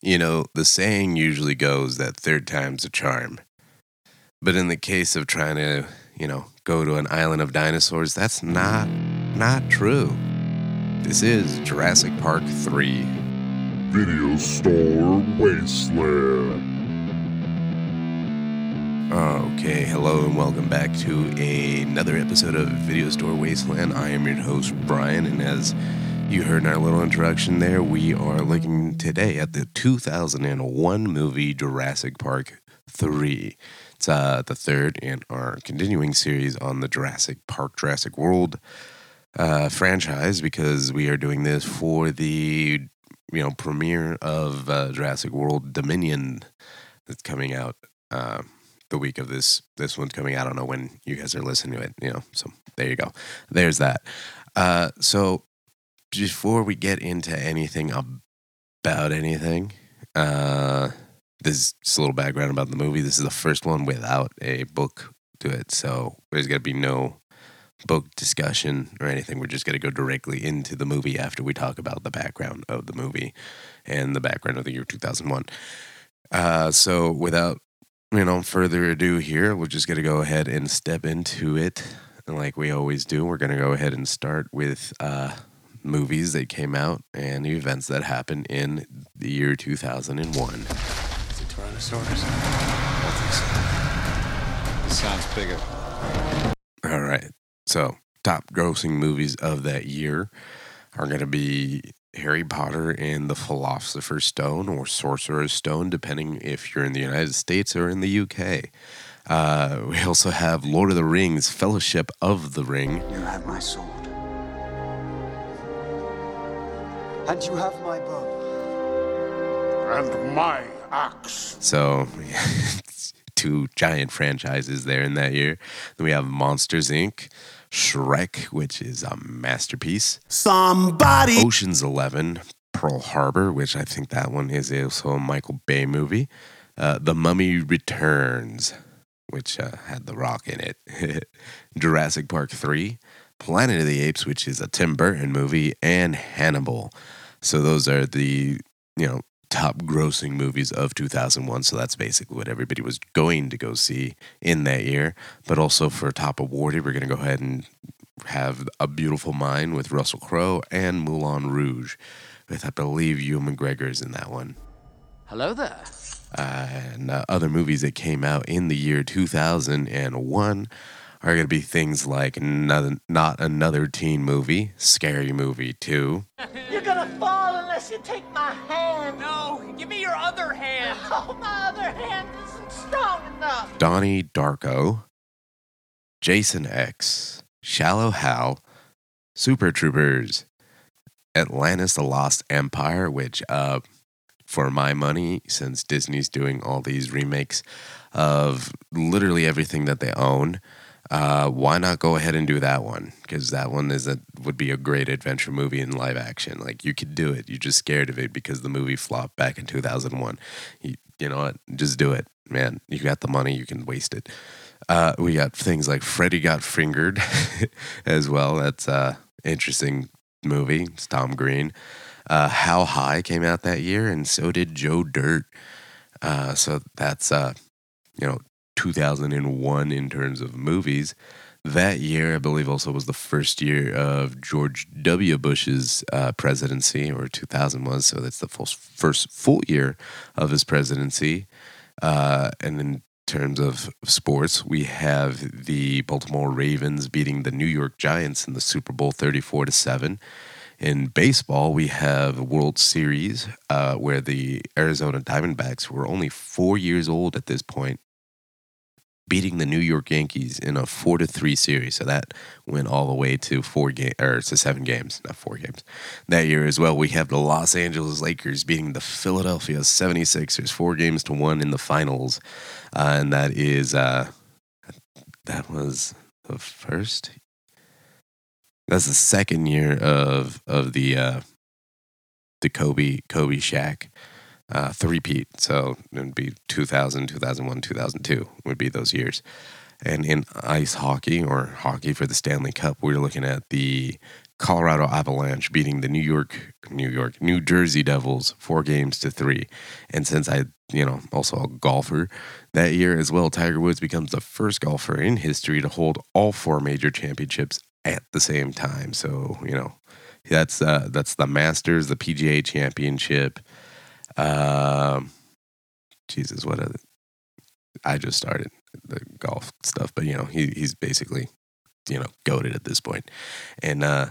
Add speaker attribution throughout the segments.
Speaker 1: You know, the saying usually goes that third time's a charm. But in the case of trying to, you know, go to an island of dinosaurs, that's not not true. This is Jurassic Park 3.
Speaker 2: Video Store Wasteland.
Speaker 1: Okay, hello and welcome back to another episode of Video Store Wasteland. I am your host, Brian, and as you heard our little introduction there, we are looking today at the 2001 movie Jurassic Park 3. It's uh, the third in our continuing series on the Jurassic Park, Jurassic World uh, franchise because we are doing this for the you know premiere of uh, Jurassic World Dominion that's coming out uh, the week of this. This one's coming out. I don't know when you guys are listening to it. You know, so there you go. There's that. Uh, so before we get into anything about anything, uh, this is just a little background about the movie. This is the first one without a book to it, so there's gonna be no book discussion or anything. We're just gonna go directly into the movie after we talk about the background of the movie and the background of the year 2001. Uh, so without you know further ado, here we're just gonna go ahead and step into it. And like we always do, we're gonna go ahead and start with uh, movies that came out and the events that happened in the year 2001.
Speaker 3: Is it Tyrannosaurus? I think so. This sounds bigger.
Speaker 1: All right. So, top grossing movies of that year are going to be Harry Potter and the Philosopher's Stone or Sorcerer's Stone, depending if you're in the United States or in the UK. Uh, we also have Lord of the Rings, Fellowship of the Ring.
Speaker 4: You have my sword. And you have my bow.
Speaker 2: And my axe.
Speaker 1: So, two giant franchises there in that year. Then we have Monsters Inc., Shrek, which is a masterpiece.
Speaker 5: Somebody.
Speaker 1: Ocean's Eleven, Pearl Harbor, which I think that one is also a Michael Bay movie. Uh, the Mummy Returns, which uh, had The Rock in it. Jurassic Park 3, Planet of the Apes, which is a Tim Burton movie, and Hannibal. So those are the, you know, top grossing movies of 2001. So that's basically what everybody was going to go see in that year. But also for top awarded, we're going to go ahead and have A Beautiful Mind with Russell Crowe and Moulin Rouge with, I believe, Ewan McGregor is in that one.
Speaker 6: Hello there.
Speaker 1: Uh, and uh, other movies that came out in the year 2001 are going to be things like not, not Another Teen Movie, Scary Movie 2,
Speaker 7: You're gonna fall unless you take my hand.
Speaker 6: No, give me your other hand.
Speaker 7: Oh, my other hand isn't strong enough.
Speaker 1: Donnie Darko, Jason X, Shallow Hal, Super Troopers, Atlantis the Lost Empire, which, uh, for my money, since Disney's doing all these remakes of literally everything that they own, uh, why not go ahead and do that one? Because that one is a would be a great adventure movie in live action. Like you could do it. You're just scared of it because the movie flopped back in 2001. You, you know what? Just do it, man. You got the money. You can waste it. Uh, we got things like Freddy Got Fingered as well. That's a interesting movie. It's Tom Green. Uh, How High came out that year, and so did Joe Dirt. Uh, so that's uh, you know 2001 in terms of movies. That year, I believe, also was the first year of George W. Bush's uh, presidency, or 2000 was. So that's the full, first full year of his presidency. Uh, and in terms of sports, we have the Baltimore Ravens beating the New York Giants in the Super Bowl 34 to 7. In baseball, we have World Series, uh, where the Arizona Diamondbacks, were only four years old at this point, beating the New York Yankees in a four to three series. So that went all the way to four game or to seven games, not four games. That year as well, we have the Los Angeles Lakers beating the Philadelphia 76ers four games to one in the finals. Uh, and that is uh that was the first that's the second year of of the uh the Kobe Kobe Shaq uh, three-peat. So it would be 2000, 2001, 2002 would be those years. And in ice hockey or hockey for the Stanley Cup, we're looking at the Colorado Avalanche beating the New York, New York, New Jersey Devils four games to three. And since I, you know, also a golfer that year as well, Tiger Woods becomes the first golfer in history to hold all four major championships at the same time. So you know, that's uh, that's the Masters, the PGA Championship. Um, Jesus, what a I just started the golf stuff, but you know, he he's basically, you know, goaded at this point. And uh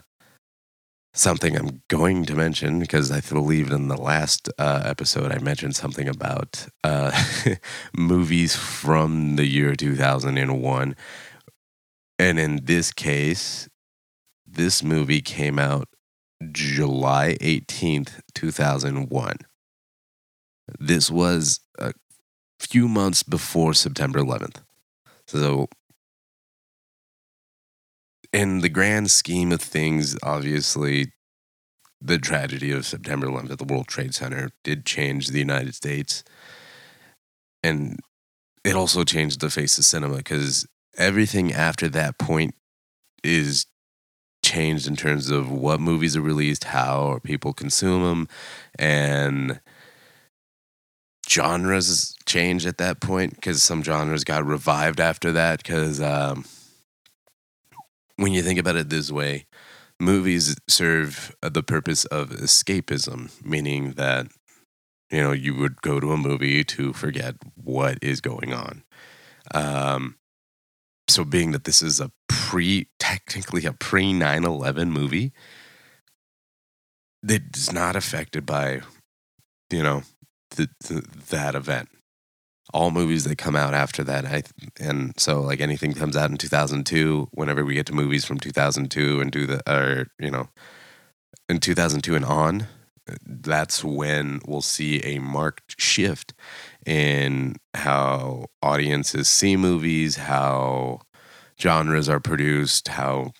Speaker 1: something I'm going to mention because I believe in the last uh, episode I mentioned something about uh, movies from the year 2001. And in this case, this movie came out July 18th, 2001. This was a few months before September 11th. So, in the grand scheme of things, obviously, the tragedy of September 11th at the World Trade Center did change the United States. And it also changed the face of cinema because everything after that point is changed in terms of what movies are released, how people consume them, and genres changed at that point because some genres got revived after that. Because um, when you think about it this way, movies serve the purpose of escapism, meaning that you know you would go to a movie to forget what is going on. Um, so, being that this is a pre, technically a pre 9 11 movie, is not affected by, you know, the, the, that event. All movies that come out after that, I and so like anything comes out in 2002. Whenever we get to movies from 2002 and do the, or you know, in 2002 and on, that's when we'll see a marked shift in how audiences see movies, how genres are produced, how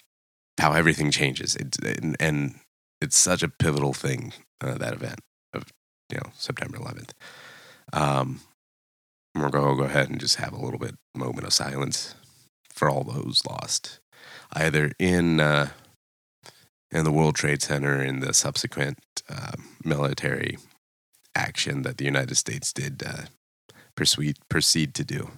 Speaker 1: how everything changes. It's and, and it's such a pivotal thing uh, that event you know September 11th. Um, we're going to go ahead and just have a little bit moment of silence for all those lost, either in uh, in the World Trade Center in the subsequent uh, military action that the United States did uh, proceed proceed to do.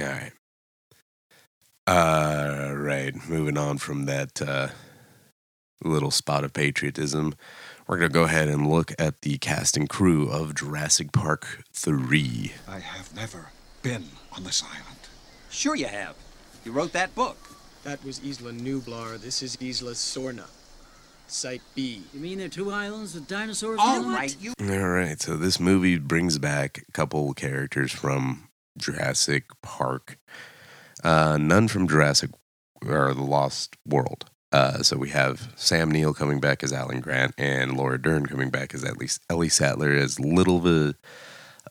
Speaker 1: All right. Uh, right. Moving on from that uh, little spot of patriotism, we're going to go ahead and look at the cast and crew of Jurassic Park 3.
Speaker 5: I have never been on this island.
Speaker 8: Sure you have. You wrote that book.
Speaker 9: That was Isla Nublar. This is Isla Sorna. Site B.
Speaker 10: You mean there are two islands with dinosaurs?
Speaker 8: All right, you.
Speaker 1: All right. So this movie brings back a couple characters from Jurassic Park. Uh, none from Jurassic or the Lost World. Uh, so we have Sam Neill coming back as Alan Grant and Laura Dern coming back as at least Ellie Sattler as little of a,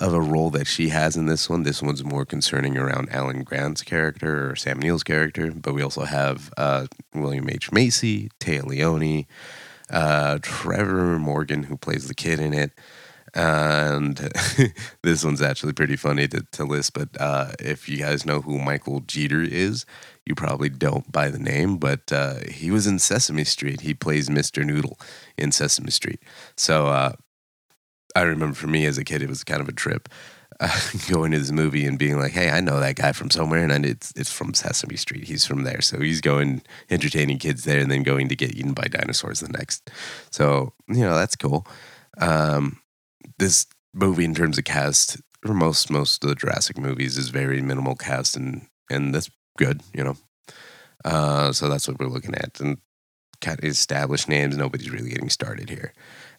Speaker 1: of a role that she has in this one. This one's more concerning around Alan Grant's character or Sam Neill's character. But we also have uh, William H. Macy, Téa Leoni, uh, Trevor Morgan, who plays the kid in it. And this one's actually pretty funny to, to list. But uh, if you guys know who Michael Jeter is, you probably don't by the name, but uh, he was in Sesame Street. He plays Mr. Noodle in Sesame Street. So uh, I remember for me as a kid, it was kind of a trip. Going to this movie and being like, "Hey, I know that guy from somewhere, and it's it's from Sesame Street. He's from there, so he's going entertaining kids there, and then going to get eaten by dinosaurs the next. So you know that's cool. Um, this movie in terms of cast for most most of the Jurassic movies is very minimal cast and and that's good, you know. Uh, so that's what we're looking at and kind of established names. Nobody's really getting started here.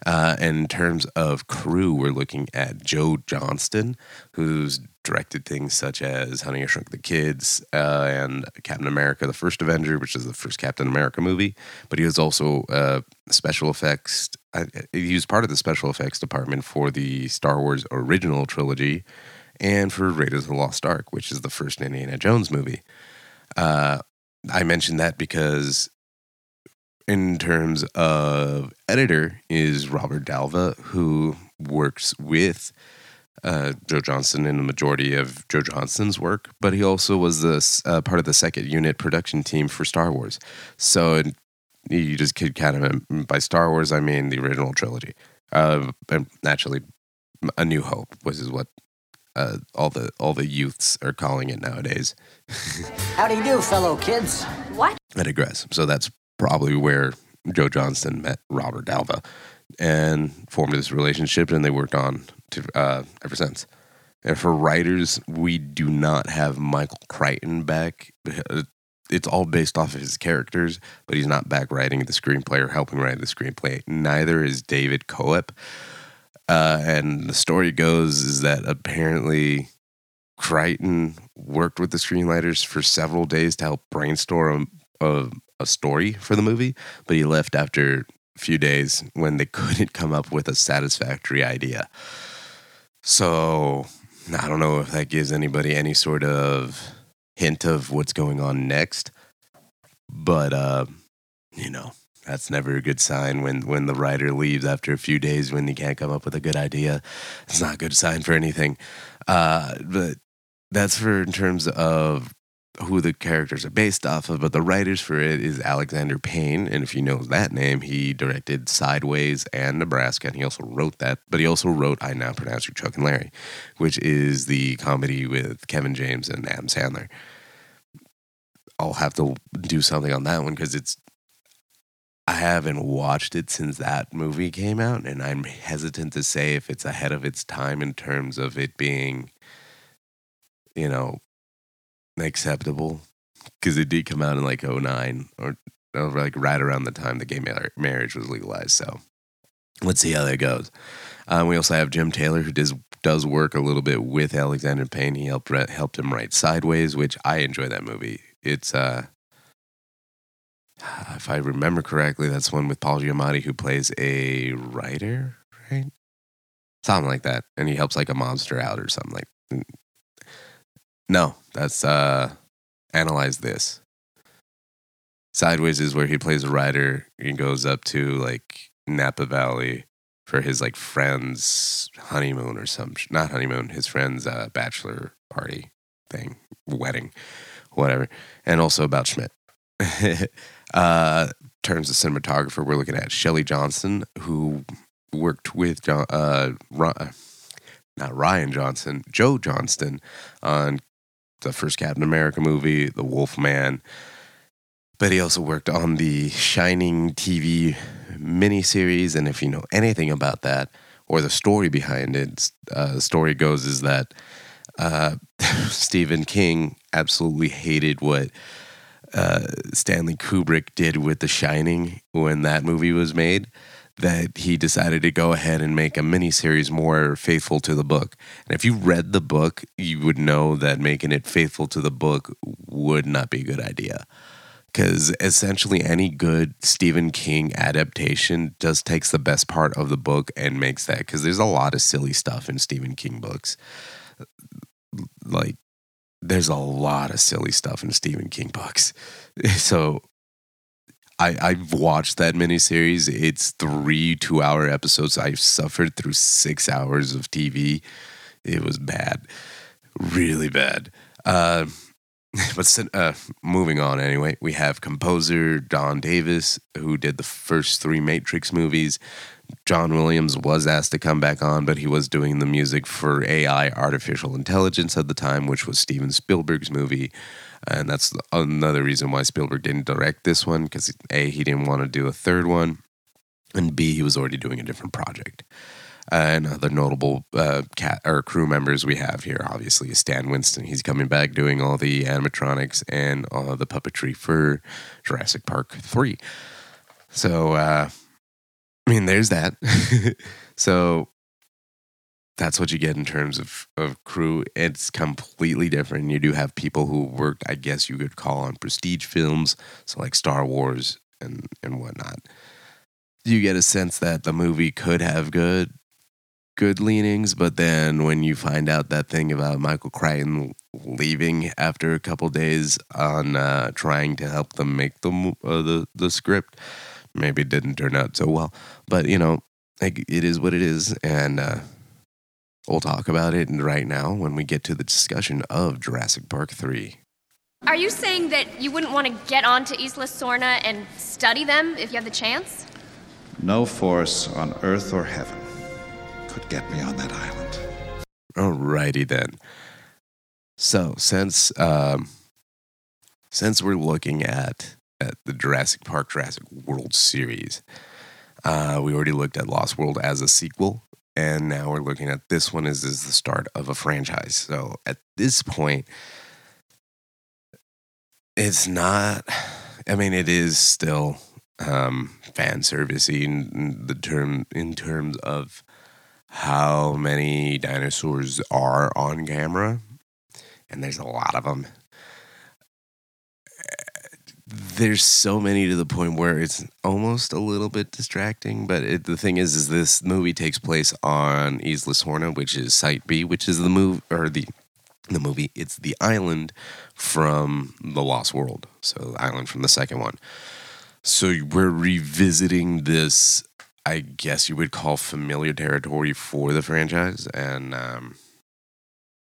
Speaker 1: Uh, in terms of crew, we're looking at Joe Johnston, who's directed things such as Honey I Shrunk the Kids uh, and Captain America: The First Avenger, which is the first Captain America movie. But he was also uh, special effects. Uh, he was part of the special effects department for the Star Wars original trilogy and for Raiders of the Lost Ark, which is the first Indiana Jones movie. Uh, I mentioned that because in terms of editor is Robert Dalva, who works with uh, Joe Johnston in the majority of Joe Johnston's work, but he also was the uh, part of the second unit production team for Star Wars. So it, you just could kind of by Star Wars, I mean the original trilogy, uh, and naturally, A New Hope, which is what uh, all the all the youths are calling it nowadays.
Speaker 10: How do you do, fellow kids?
Speaker 11: What?
Speaker 1: I digress. So that's probably where Joe Johnston met Robert Dalva and formed this relationship, and they worked on to, uh, ever since. And for writers, we do not have Michael Crichton back. It's all based off of his characters, but he's not back writing the screenplay or helping write the screenplay. Neither is David Koepp. Uh, and the story goes is that apparently Crichton worked with the screenwriters for several days to help brainstorm a, a story for the movie, but he left after a few days when they couldn't come up with a satisfactory idea. So I don't know if that gives anybody any sort of hint of what's going on next, but uh, you know that's never a good sign when when the writer leaves after a few days when he can't come up with a good idea. It's not a good sign for anything. Uh, but that's for in terms of who the characters are based off of, but the writers for it is Alexander Payne, and if you know that name, he directed Sideways and Nebraska, and he also wrote that. But he also wrote I Now Pronounce You Chuck and Larry, which is the comedy with Kevin James and Adam Sandler. I'll have to do something on that one because it's. I haven't watched it since that movie came out, and I'm hesitant to say if it's ahead of its time in terms of it being, you know, acceptable because it did come out in like 09 or, or like right around the time the gay mar- marriage was legalized. So let's see how that goes. Um, we also have Jim Taylor who does does work a little bit with Alexander Payne. He helped helped him write Sideways, which I enjoy that movie. It's uh, if I remember correctly, that's one with Paul Giamatti who plays a writer, right? Something like that, and he helps like a monster out or something like. No, that's uh analyze this. Sideways is where he plays a writer. and goes up to like Napa Valley for his like friend's honeymoon or some not honeymoon, his friend's uh, bachelor party thing, wedding, whatever, and also about Schmidt. uh, terms of cinematographer, we're looking at Shelly Johnson, who worked with John, uh, Ron, not Rian Johnson, Joe Johnston on the first Captain America movie, The Wolf Man. But he also worked on the Shining TV miniseries. And if you know anything about that or the story behind it, uh, the story goes is that uh, Stephen King absolutely hated what uh, Stanley Kubrick did with The Shining when that movie was made that he decided to go ahead and make a miniseries more faithful to the book. And if you read the book, you would know that making it faithful to the book would not be a good idea. Because essentially, any good Stephen King adaptation just takes the best part of the book and makes that. Because there's a lot of silly stuff in Stephen King books. Like, there's a lot of silly stuff in Stephen King books. So I, I've watched that miniseries. It's three two hour episodes. I've suffered through six hours of TV. It was bad, really bad. Uh, but uh, moving on anyway, we have composer Don Davis, who did the first three Matrix movies. John Williams was asked to come back on, but he was doing the music for AI, artificial intelligence at the time, which was Steven Spielberg's movie. And that's another reason why Spielberg didn't direct this one because A, he didn't want to do a third one, and B, he was already doing a different project. Uh, and other notable uh, cat or crew members we have here, obviously, is Stan Winston. He's coming back doing all the animatronics and all the puppetry for Jurassic Park 3. So, uh, I mean, there's that. so, that's what you get in terms of, of crew. It's completely different. You do have people who worked, I guess you could call on prestige films, so like Star Wars and, and whatnot. You get a sense that the movie could have good good leanings, but then when you find out that thing about Michael Crichton leaving after a couple days on uh, trying to help them make the uh, the the script, maybe it didn't turn out so well. But you know, like it is what it is, and uh, we'll talk about it right now when we get to the discussion of Jurassic Park 3.
Speaker 11: Are you saying that you wouldn't want to get onto Isla Sorna and study them if you had the chance?
Speaker 5: No force on earth or heaven could get me on that island.
Speaker 1: Alrighty then. So since um, since we're looking at at the Jurassic Park Jurassic World series, uh, we already looked at Lost World as a sequel, and now we're looking at this one as, as the start of a franchise. So at this point, it's not. I mean, it is still um, fan servicey in the term in terms of how many dinosaurs are on camera, and there's a lot of them. There's so many to the point where it's almost a little bit distracting. But it, the thing is, is this movie takes place on Isla Sorna, which is Site B, which is the move or the the movie. It's the island from the Lost World, so the island from the second one. So we're revisiting this I guess you would call familiar territory for the franchise, and um,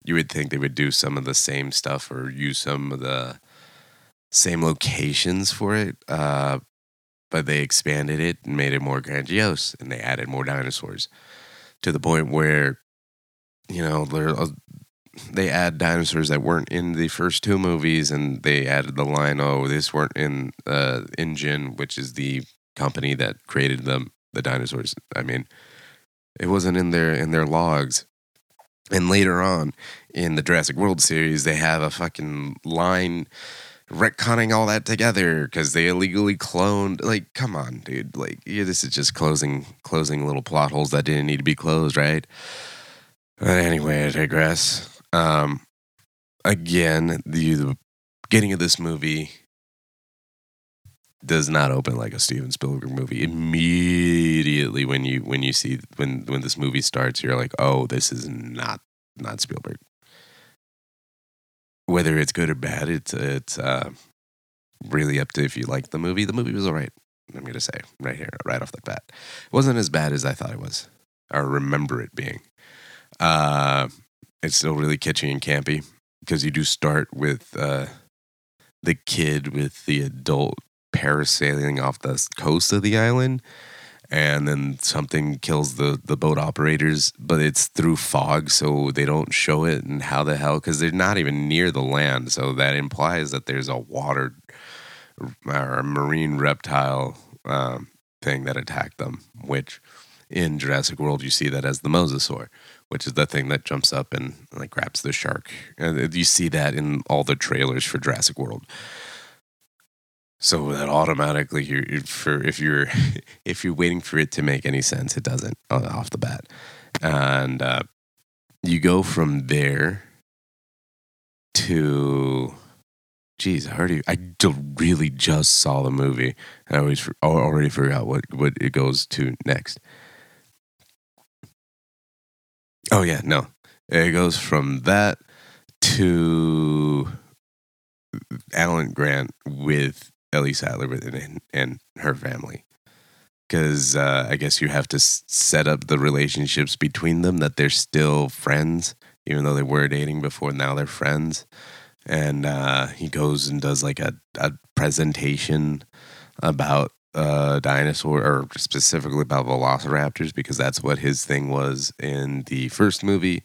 Speaker 1: you would think they would do some of the same stuff or use some of the same locations for it. Uh, but they expanded it and made it more grandiose, and they added more dinosaurs to the point where, you know, uh, they add dinosaurs that weren't in the first two movies, and they added the line, "Oh, this weren't in uh, InGen, which is the company that created them." The dinosaurs. I mean, it wasn't in their in their logs. And later on in the Jurassic World series, they have a fucking line retconning all that together because they illegally cloned. Like, come on, dude. Like, yeah, this is just closing closing little plot holes that didn't need to be closed, right? But anyway, I digress. Um, again, the, the beginning of this movie does not open like a Steven Spielberg movie. Immediately when you when you see when when this movie starts, you're like, oh, this is not not Spielberg. Whether it's good or bad, it's it's uh, really up to if you like the movie. The movie was alright. I'm gonna say right here, right off the bat, it wasn't as bad as I thought it was, or remember it being. Uh, it's still really kitschy and campy because you do start with uh, the kid with the adult parasailing off the coast of the island and then something kills the the boat operators but it's through fog so they don't show it and how the hell because they're not even near the land so that implies that there's a water or a marine reptile um, thing that attacked them which in Jurassic World you see that as the mosasaur which is the thing that jumps up and like grabs the shark. And you see that in all the trailers for Jurassic World so that automatically, you for if you're if you're waiting for it to make any sense, it doesn't uh, off the bat, and uh, you go from there to. Geez, I already I really just saw the movie, and I always already forgot what what it goes to next. Oh yeah, no, it goes from that to Alan Grant with Ellie Sattler and, and her family. Because uh, I guess you have to set up the relationships between them that they're still friends, even though they were dating before. Now they're friends. And uh, he goes and does like a, a presentation about uh, dinosaur, or specifically about velociraptors, because that's what his thing was in the first movie.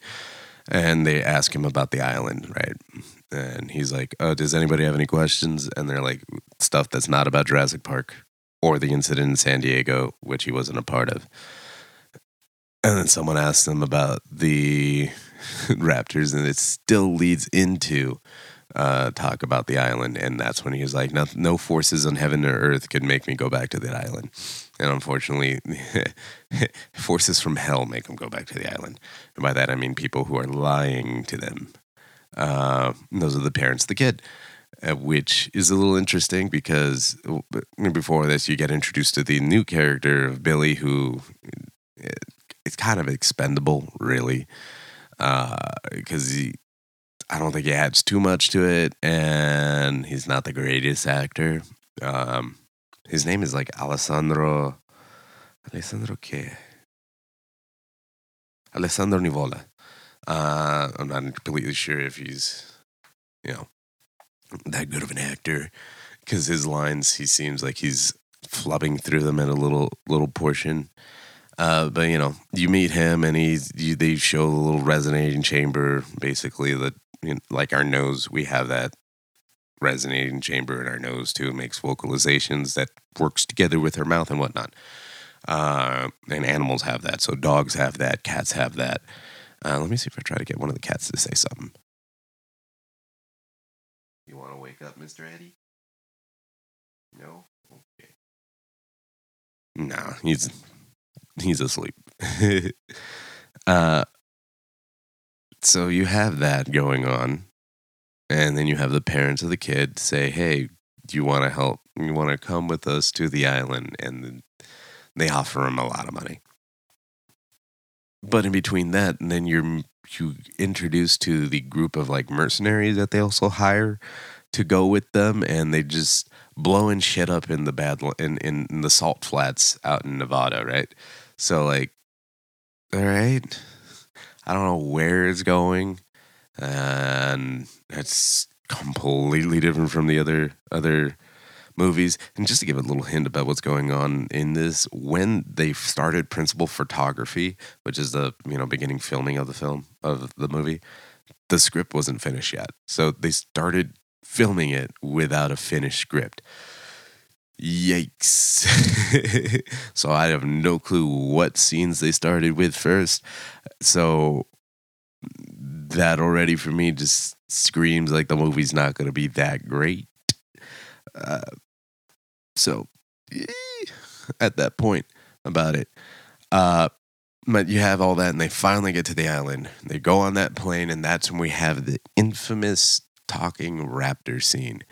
Speaker 1: And they ask him about the island, right? and he's like, "Oh, does anybody have any questions?" And they're like, "Stuff that's not about Jurassic Park or the incident in San Diego, which he wasn't a part of." And then someone asks him about the Raptors, and it still leads into uh, talk about the island, and that's when he was like, "No, no forces on heaven or earth could make me go back to that island." And unfortunately, forces from hell make them go back to the island. And by that I mean people who are lying to them uh, those are the parents of the kid, uh, which is a little interesting because uh, before this, you get introduced to the new character of Billy, who uh, is kind of expendable, really, because uh. I don't think he adds too much to it, and he's not the greatest actor. Um, his name is like Alessandro. Alessandro que? Alessandro Nivola. Uh, I'm not completely sure if he's, you know, that good of an actor because his lines, he seems like he's flubbing through them in a little little portion. Uh, but you know, you meet him and he's you, they show a little resonating chamber, basically that you know, like our nose, we have that resonating chamber in our nose too. Makes vocalizations that works together with our mouth and whatnot. Uh, and animals have that, so dogs have that, cats have that. Uh, let me see if I try to get one of the cats to say something. You want to wake up, Mister Eddie? No. Okay. No, he's he's asleep. uh, so you have that going on, and then you have the parents of the kid say, "Hey, do you want to help? You want to come with us to the island?" And they offer him a lot of money. But in between that, and then you're you introduced to the group of like mercenaries that they also hire to go with them, and they just blowing shit up in the bad in, in the salt flats out in Nevada, right? So like, all right, I don't know where it's going, uh, and it's completely different from the other other movies. And just to give a little hint about what's going on in this, when they started principal photography, which is the you know beginning filming of the film of the movie, the script wasn't finished yet. So they started filming it without a finished script. Yikes. so I have no clue what scenes they started with first. So that already for me just screams like the movie's not going to be that great. Uh, so eh, at that point about it. Uh, but you have all that, and they finally get to the island. They go on that plane, and that's when we have the infamous talking raptor scene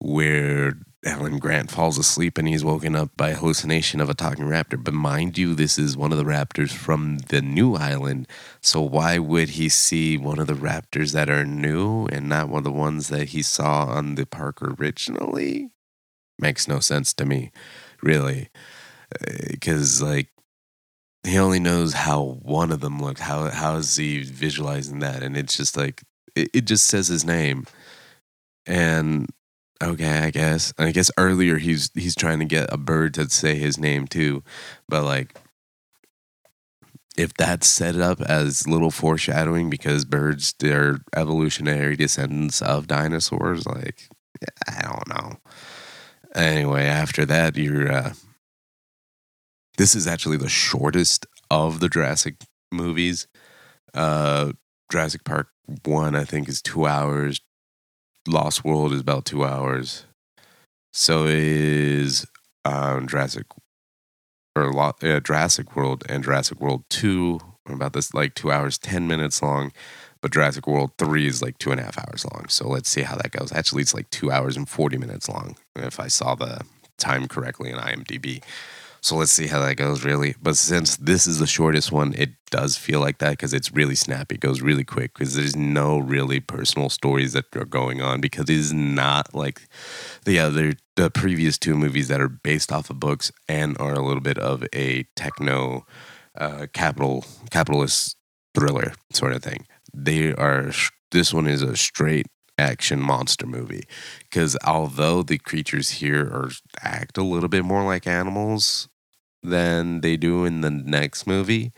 Speaker 1: where Alan Grant falls asleep and he's woken up by a hallucination of a talking raptor. But mind you, this is one of the raptors from the new island. So why would he see one of the raptors that are new and not one of the ones that he saw on the park originally? Makes no sense to me, really. Uh, because, like, he only knows how one of them looked. How how is he visualizing that? And it's just like it, it just says his name. And okay, I guess. I guess earlier he's he's trying to get a bird to say his name too, but like if that's set up as little foreshadowing because birds they're evolutionary descendants of dinosaurs, like I don't know. Anyway, after that, you're. Uh, this is actually the shortest of the Jurassic movies. Uh, Jurassic Park one, I think, is two hours. Lost World is about two hours. So is um, Jurassic or uh, Jurassic World and Jurassic World two are about this like two hours ten minutes long, but Jurassic World three is like two and a half hours long. So let's see how that goes. Actually, it's like two hours and forty minutes long if I saw the time correctly in IMDb. So let's see how that goes, really. But since this is the shortest one, it does feel like that because it's really snappy. It goes really quick because there's no really personal stories that are going on because it is not like the other, the previous two movies that are based off of books and are a little bit of a techno uh, capital capitalist thriller sort of thing. They are, this one is a straight action monster movie because although the creatures here are act a little bit more like animals than they do in the next movie.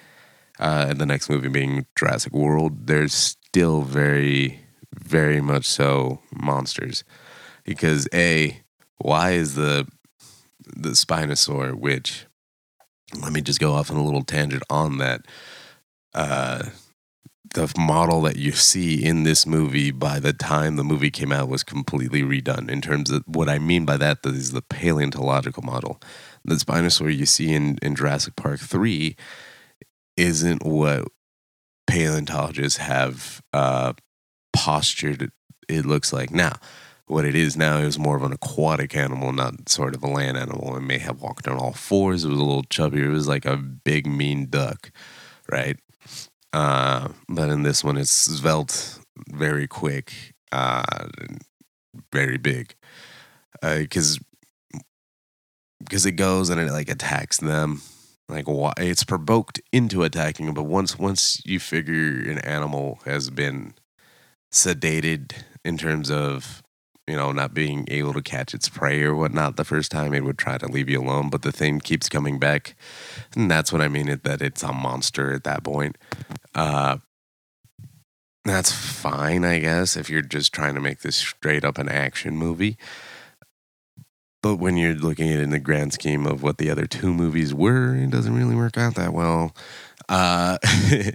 Speaker 1: Uh, the next movie being Jurassic World, they're still very, very much so monsters. Because a, why is the the Spinosaur, which let me just go off on a little tangent on that. Uh, the model that you see in this movie by the time the movie came out was completely redone in terms of what I mean by that is the paleontological model the Spinosaur you see in, in Jurassic Park 3 isn't what paleontologists have uh, postured it looks like now. What it is now is more of an aquatic animal, not sort of a land animal. It may have walked on all fours. It was a little chubbier. It was like a big, mean duck, right? Uh, but in this one, it's svelte, very quick, uh, very big. Because uh, because it goes and it like attacks them. Like why it's provoked into attacking but once once you figure an animal has been sedated in terms of you know not being able to catch its prey or whatnot the first time it would try to leave you alone but the thing keeps coming back and that's what i mean it, that it's a monster at that point. Uh that's fine i guess if you're just trying to make this straight up an action movie but when you're looking at it in the grand scheme of what the other two movies were, it doesn't really work out that well. Uh,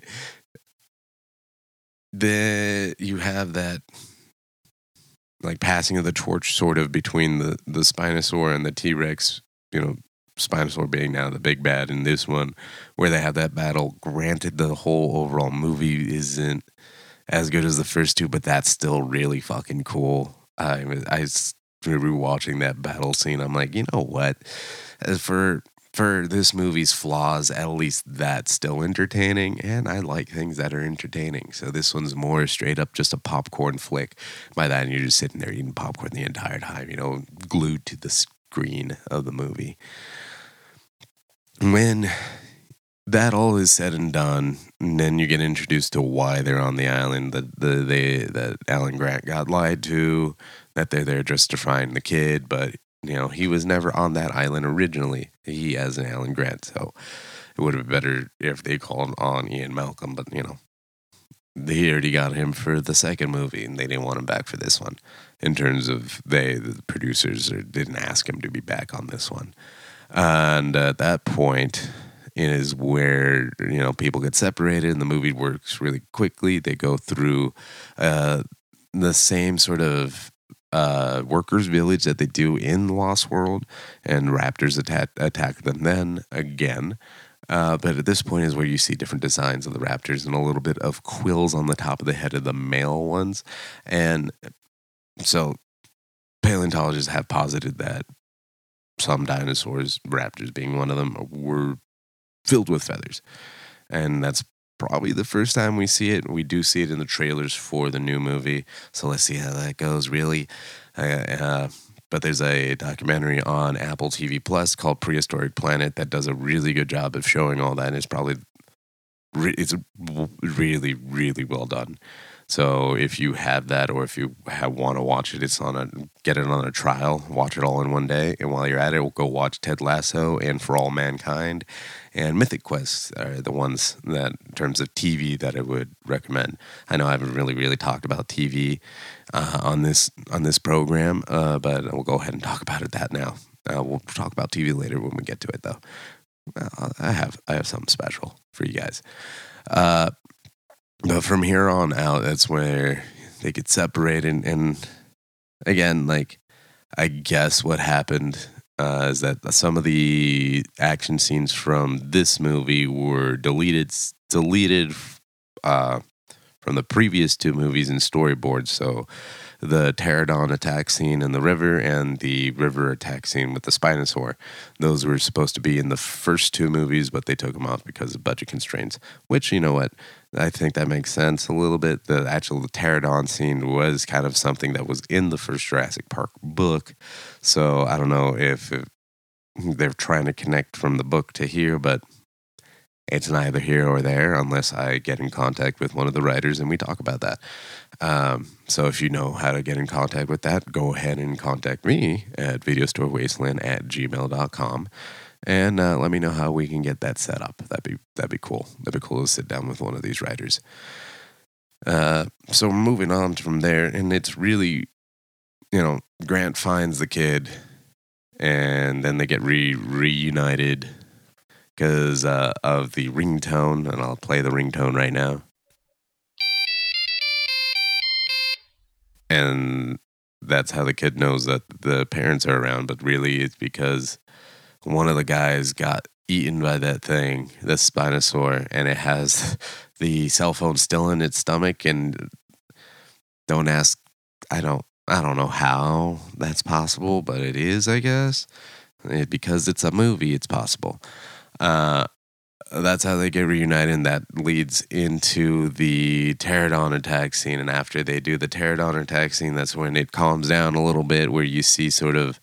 Speaker 1: the you have that like passing of the torch sort of between the the Spinosaur and the T Rex. You know, Spinosaur being now the big bad in this one, where they have that battle. Granted, the whole overall movie isn't as good as the first two, but that's still really fucking cool. I I rewatching that battle scene, I'm like, you know what? Uh, for for this movie's flaws, at least that's still entertaining, and I like things that are entertaining. So this one's more straight up just a popcorn flick. By that, and you're just sitting there eating popcorn the entire time, you know, glued to the screen of the movie. When that all is said and done, and then you get introduced to why they're on the island. That the they that Alan Grant got lied to, that they're there just to find the kid, but you know he was never on that island originally. He as an Alan Grant, so it would have been better if they called on Ian Malcolm. But you know, they already got him for the second movie, and they didn't want him back for this one. In terms of they, the producers didn't ask him to be back on this one, and at that point is where you know people get separated and the movie works really quickly they go through uh, the same sort of uh, workers village that they do in lost world and raptors attack, attack them then again uh, but at this point is where you see different designs of the raptors and a little bit of quills on the top of the head of the male ones and so paleontologists have posited that some dinosaurs raptors being one of them were filled with feathers. And that's probably the first time we see it. We do see it in the trailers for the new movie. So let's see how that goes, really. Uh, uh, but there's a documentary on Apple TV Plus called Prehistoric Planet that does a really good job of showing all that. And it's probably re- it's really really well done. So if you have that, or if you want to watch it, it's on a get it on a trial, watch it all in one day, and while you're at it, we'll go watch Ted Lasso and For All Mankind, and Mythic Quest are the ones that, in terms of TV, that I would recommend. I know I haven't really really talked about TV uh, on this on this program, uh, but we'll go ahead and talk about it that now. Uh, we'll talk about TV later when we get to it, though. Uh, I have I have something special for you guys. Uh, but from here on out, that's where they get separated. And again, like, I guess what happened uh, is that some of the action scenes from this movie were deleted, deleted uh, from the previous two movies in storyboards. So the pterodon attack scene in the river and the river attack scene with the Spinosaur. Those were supposed to be in the first two movies, but they took them off because of budget constraints. Which you know what, I think that makes sense a little bit. The actual pterodon scene was kind of something that was in the first Jurassic Park book, so I don't know if, if they're trying to connect from the book to here, but it's neither here or there unless I get in contact with one of the writers and we talk about that. Um, so if you know how to get in contact with that, go ahead and contact me at videostorewasteland at gmail.com and uh, let me know how we can get that set up. That'd be that'd be cool. That'd be cool to sit down with one of these writers. Uh, so moving on from there, and it's really, you know, Grant finds the kid, and then they get re reunited because uh, of the ringtone, and I'll play the ringtone right now. And that's how the kid knows that the parents are around, but really it's because one of the guys got eaten by that thing, the Spinosaur, and it has the cell phone still in its stomach. And don't ask, I don't, I don't know how that's possible, but it is, I guess. It, because it's a movie, it's possible. Uh, that's how they get reunited, and that leads into the pterodon attack scene. And after they do the pterodon attack scene, that's when it calms down a little bit, where you see sort of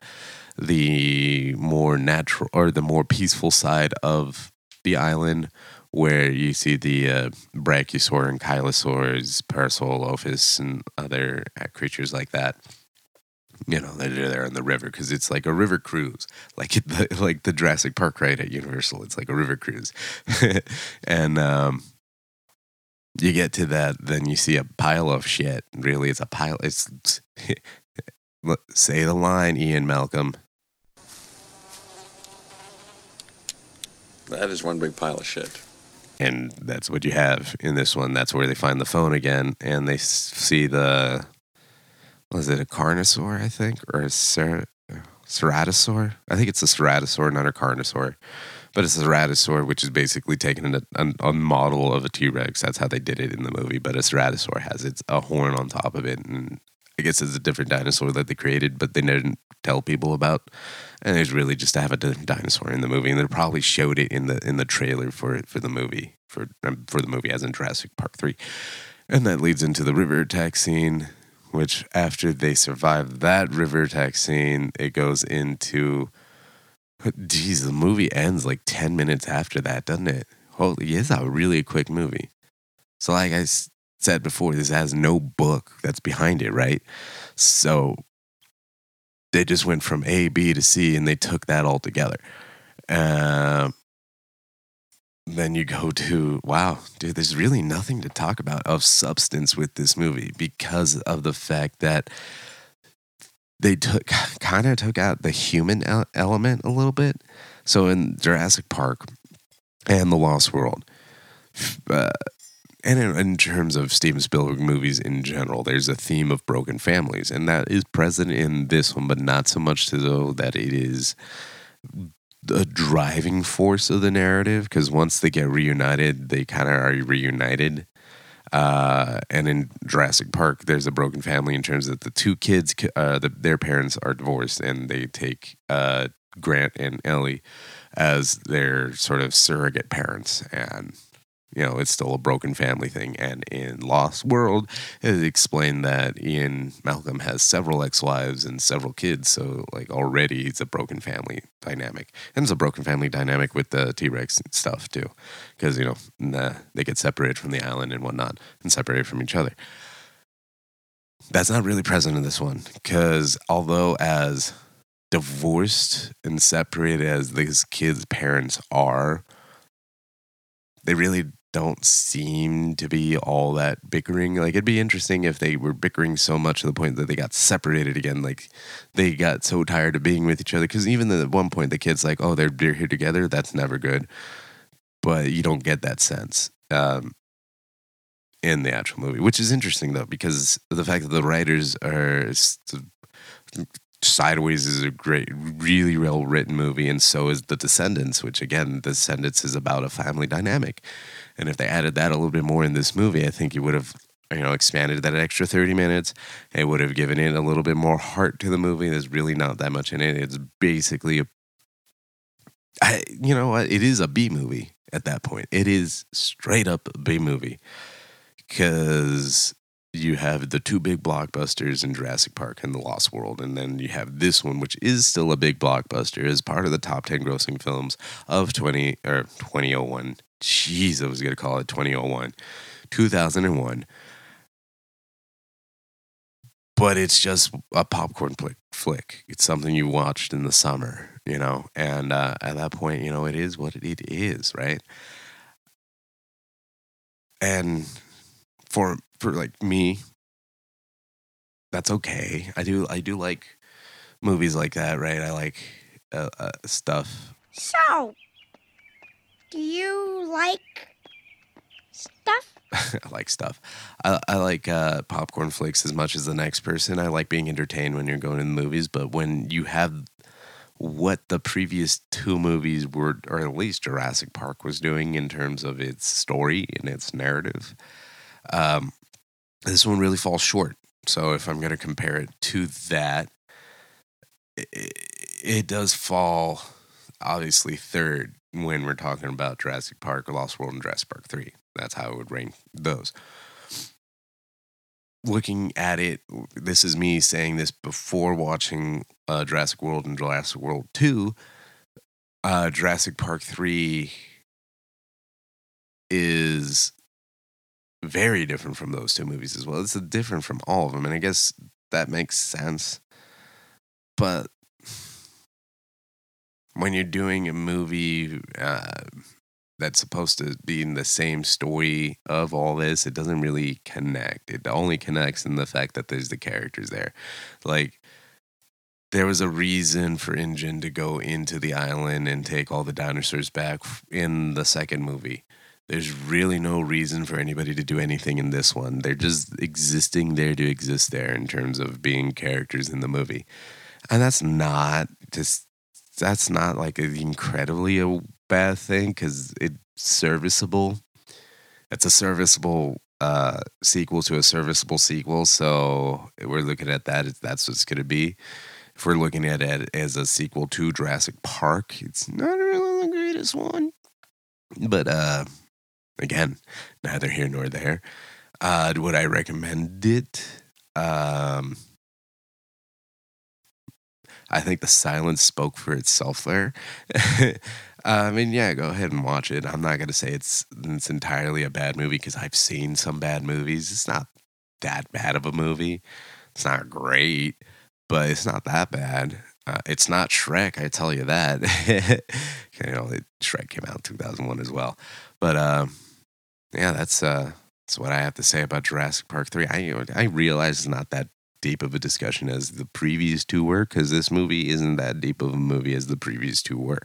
Speaker 1: the more natural or the more peaceful side of the island where you see the uh, brachiosaur and chylosaurs, parasaurolophus, and other creatures like that. You know, they're there in the river because it's like a river cruise, like the like the Jurassic Park ride at Universal. It's like a river cruise, and um, you get to that, then you see a pile of shit. Really, it's a pile. It's, it's say the line, Ian Malcolm.
Speaker 12: That is one big pile of shit.
Speaker 1: And that's what you have in this one. That's where they find the phone again, and they see the was it a carnosaur? I think, or a cer- ceratosaur? I think it's a ceratosaur, not a carnosaur. But it's a ceratosaur, which is basically taking a, a, a model of a T Rex. That's how they did it in the movie. But a ceratosaur has its a horn on top of it, and I guess it's a different dinosaur that they created, but they didn't tell people about. And it's really just to have a different dinosaur in the movie, and they probably showed it in the in the trailer for it for the movie for um, for the movie as in Jurassic Park three, and that leads into the river attack scene. Which after they survive that river attack scene, it goes into Geez, the movie ends like 10 minutes after that, doesn't it? Holy, it's a really quick movie. So, like I said before, this has no book that's behind it, right? So, they just went from A, B to C and they took that all together. Um, then you go to, wow, dude, there's really nothing to talk about of substance with this movie because of the fact that they took kind of took out the human element a little bit. So in Jurassic Park and The Lost World, uh, and in, in terms of Steven Spielberg movies in general, there's a theme of broken families, and that is present in this one, but not so much to though that it is the driving force of the narrative. Because once they get reunited, they kind of are reunited. Uh, and in Jurassic Park, there's a broken family in terms that the two kids, uh, the, their parents are divorced, and they take uh, Grant and Ellie as their sort of surrogate parents, and you know it's still a broken family thing. And in Lost World, it explained that Ian Malcolm has several ex-wives and several kids, so like already it's a broken family dynamic, and it's a broken family dynamic with the T Rex stuff too, because you know they get separated from the island and whatnot, and separated from each other. That's not really present in this one, because although as divorced and separated as these kids' parents are, they really don't seem to be all that bickering. Like it'd be interesting if they were bickering so much to the point that they got separated again. Like they got so tired of being with each other. Because even at one point, the kid's like, "Oh, they're they're here together." That's never good. But you don't get that sense um, in the actual movie, which is interesting though, because the fact that the writers are Sideways is a great, really well written movie, and so is The Descendants, which again, The Descendants is about a family dynamic. And if they added that a little bit more in this movie, I think it would have, you know, expanded that extra 30 minutes. It would have given it a little bit more heart to the movie. There's really not that much in it. It's basically a, I, you know what? It is a B movie at that point. It is straight up a B movie because you have the two big blockbusters in Jurassic Park and The Lost World, and then you have this one, which is still a big blockbuster, as part of the top ten grossing films of twenty or twenty oh one. Jeez, I was gonna call it twenty oh one, two thousand and one. But it's just a popcorn flick. Flick. It's something you watched in the summer, you know, and uh, at that point, you know, it is what it is, right? And for for like me that's okay i do i do like movies like that right i like uh, uh, stuff
Speaker 13: So, do you like stuff?
Speaker 1: i like stuff i, I like uh, popcorn flakes as much as the next person i like being entertained when you're going to the movies but when you have what the previous two movies were or at least jurassic park was doing in terms of its story and its narrative um, this one really falls short. So if I'm going to compare it to that, it, it does fall obviously third when we're talking about Jurassic Park, Lost World, and Jurassic Park 3. That's how I would rank those. Looking at it, this is me saying this before watching uh, Jurassic World and Jurassic World 2. Uh, Jurassic Park 3 is very different from those two movies as well. It's different from all of them, and I guess that makes sense. But when you're doing a movie uh, that's supposed to be in the same story of all this, it doesn't really connect. It only connects in the fact that there's the characters there. Like, there was a reason for InGen to go into the island and take all the dinosaurs back in the second movie. There's really no reason for anybody to do anything in this one. They're just existing there to exist there in terms of being characters in the movie. And that's not just that's not like an incredibly a bad thing because it's serviceable. It's a serviceable uh, sequel to a serviceable sequel. So we're looking at that. That's what it's going to be. If we're looking at it as a sequel to Jurassic Park, it's not really the greatest one. But uh, again, neither here nor there. Uh, would I recommend it? Um, I think the silence spoke for itself there. I mean, yeah, go ahead and watch it. I'm not gonna say it's it's entirely a bad movie because I've seen some bad movies. It's not that bad of a movie. It's not great, but it's not that bad. Uh, it's not Shrek, I tell you that. you know, Shrek came out in 2001 as well. But um, yeah, that's uh, that's what I have to say about Jurassic Park 3. I I realize it's not that deep of a discussion as the previous two were because this movie isn't that deep of a movie as the previous two were.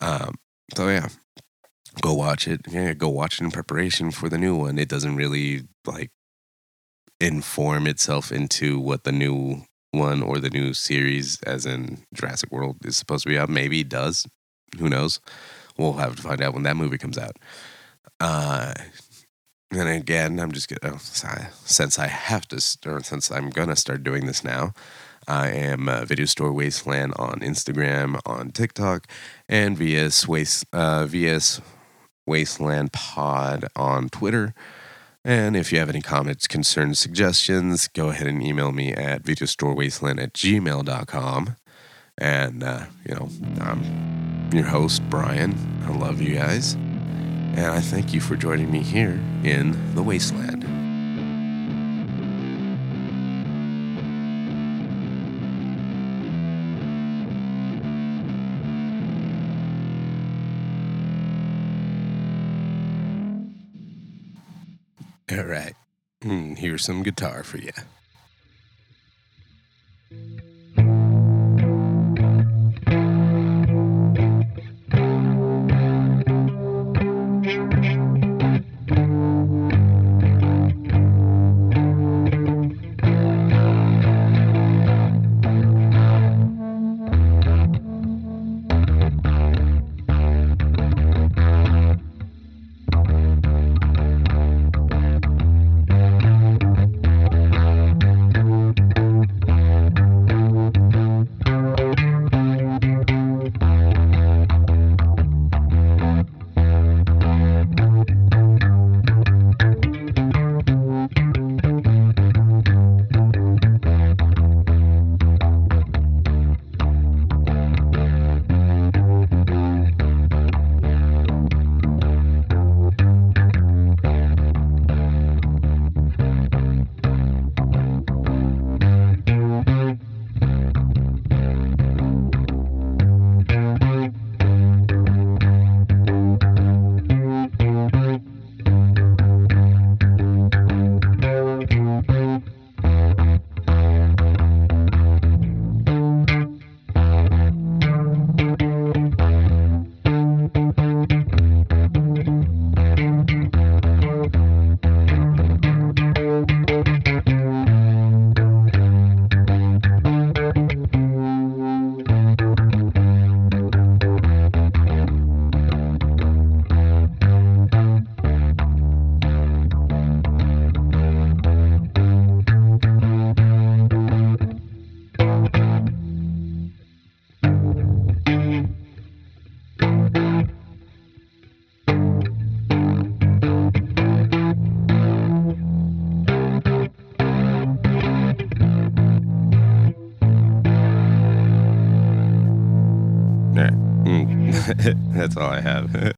Speaker 1: Um, so yeah, go watch it. Yeah, go watch it in preparation for the new one. It doesn't really like inform itself into what the new one or the new series, as in Jurassic World, is supposed to be out. Maybe it does. Who knows? We'll have to find out when that movie comes out. Uh, and again, I'm just gonna since I have to, or since I'm gonna start doing this now. I am uh, Video Store Wasteland on Instagram, on TikTok, and VS Waste uh, VS Wasteland Pod on Twitter. And if you have any comments, concerns, suggestions, go ahead and email me at videostorewasteland at gmail.com. And, uh, you know, I'm your host, Brian. I love you guys. And I thank you for joining me here in the Wasteland. All right. Mm, here's some guitar for you. That's all I have.